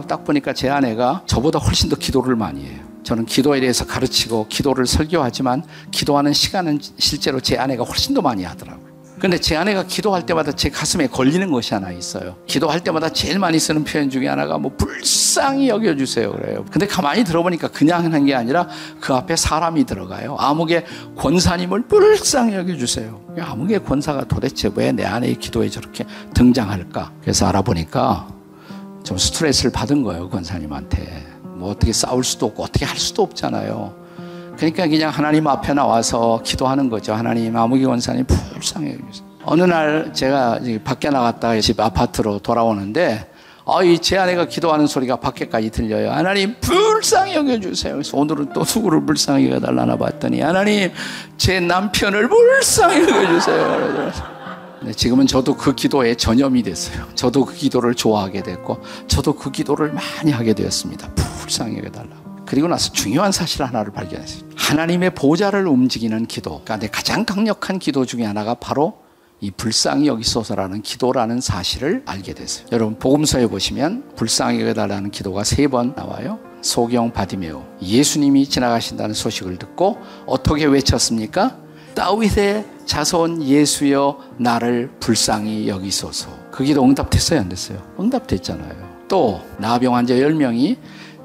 딱 보니까 제 아내가 저보다 훨씬 더 기도를 많이 해요. 저는 기도에 대해서 가르치고 기도를 설교하지만 기도하는 시간은 실제로 제 아내가 훨씬 더 많이 하더라고요. 근데 제 아내가 기도할 때마다 제 가슴에 걸리는 것이 하나 있어요. 기도할 때마다 제일 많이 쓰는 표현 중에 하나가 뭐 불쌍히 여겨주세요 그래요. 근데 가만히 들어보니까 그냥 하는 게 아니라 그 앞에 사람이 들어가요. 암흑의 권사님을 불쌍히 여겨주세요. 암흑의 권사가 도대체 왜 내 아내의 기도에 저렇게 등장할까? 그래서 알아보니까 좀 스트레스를 받은 거예요 권사님한테. 뭐 어떻게 싸울 수도 없고 어떻게 할 수도 없잖아요. 그러니까 그냥 하나님 앞에 나와서 기도하는 거죠. 하나님 아무기 원사님 불쌍해 주세요. 어느 날 제가 밖에 나갔다가 집 아파트로 돌아오는데 아이 제 아내가 기도하는 소리가 밖에까지 들려요. 하나님 불쌍히 여겨주세요. 그래서 오늘은 또 누구를 불쌍히 여겨달라나 봤더니 하나님 제 남편을 불쌍히 여겨주세요. 네, 지금은 저도 그 기도에 전염이 됐어요. 저도 그 기도를 좋아하게 됐고 저도 그 기도를 많이 하게 되었습니다. 불쌍히 여겨달라. 그리고 나서 중요한 사실 하나를 발견했어요. 하나님의 보좌를 움직이는 기도. 그러니까 가장 강력한 기도 중에 하나가 바로 이 불쌍히 여기소서라는 기도라는 사실을 알게 됐어요. 여러분 복음서에 보시면 불쌍히 여겨달라는 기도가 세 번 나와요. 소경 바디메오 예수님이 지나가신다는 소식을 듣고 어떻게 외쳤습니까? 다윗의 자손 예수여 나를 불쌍히 여기소서. 그 기도 응답됐어요 안 됐어요? 응답됐잖아요. 또 나병 환자 10명이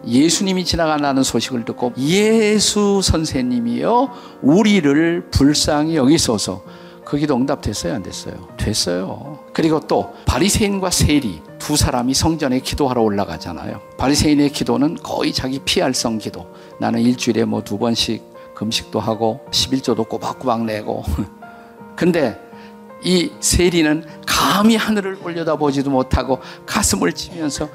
예수님이 지나간다는 소식을 듣고 예수 선생님이여 우리를 불쌍히 여기소서 그 기도 응답됐어요 안 됐어요? 됐어요. 그리고 또 바리새인과 세리 두 사람이 성전에 기도하러 올라가잖아요. 바리새인의 기도는 거의 자기 피할성 기도. 나는 일주일에 뭐 두 번씩 금식도 하고 11조도 꼬박꼬박 내고 근데 이 세리는 감히 하늘을 올려다보지도 못하고 가슴을 치면서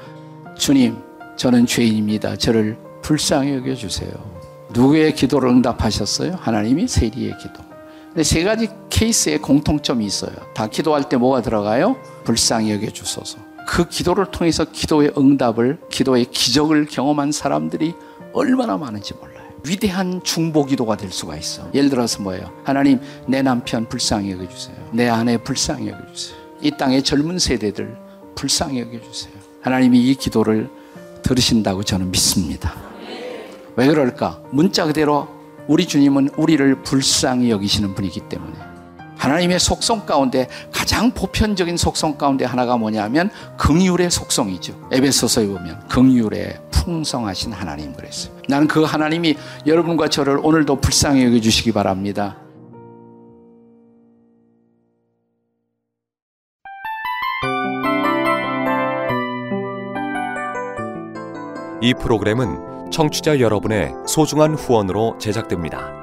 주님 저는 죄인입니다. 저를 불쌍히 여겨주세요. 누구의 기도를 응답하셨어요? 하나님이 세리의 기도. 근데 세 가지 케이스에 공통점이 있어요. 다 기도할 때 뭐가 들어가요? 불쌍히 여겨주소서. 그 기도를 통해서 기도의 응답을, 기도의 기적을 경험한 사람들이 얼마나 많은지 몰라요. 위대한 중보 기도가 될 수가 있어. 예를 들어서 뭐예요? 하나님, 내 남편 불쌍히 여겨주세요. 내 아내 불쌍히 여겨주세요. 이 땅의 젊은 세대들 불쌍히 여겨주세요. 하나님이 이 기도를 들으신다고 저는 믿습니다. 왜 그럴까? 문자 그대로 우리 주님은 우리를 불쌍히 여기시는 분이기 때문에 하나님의 속성 가운데 가장 보편적인 속성 가운데 하나가 뭐냐면 긍휼의 속성이죠. 에베소서에 보면 긍휼의 풍성하신 하나님 그랬어요. 나는 그 하나님이 여러분과 저를 오늘도 불쌍히 여겨 주시기 바랍니다. 이 프로그램은 청취자 여러분의 소중한 후원으로 제작됩니다.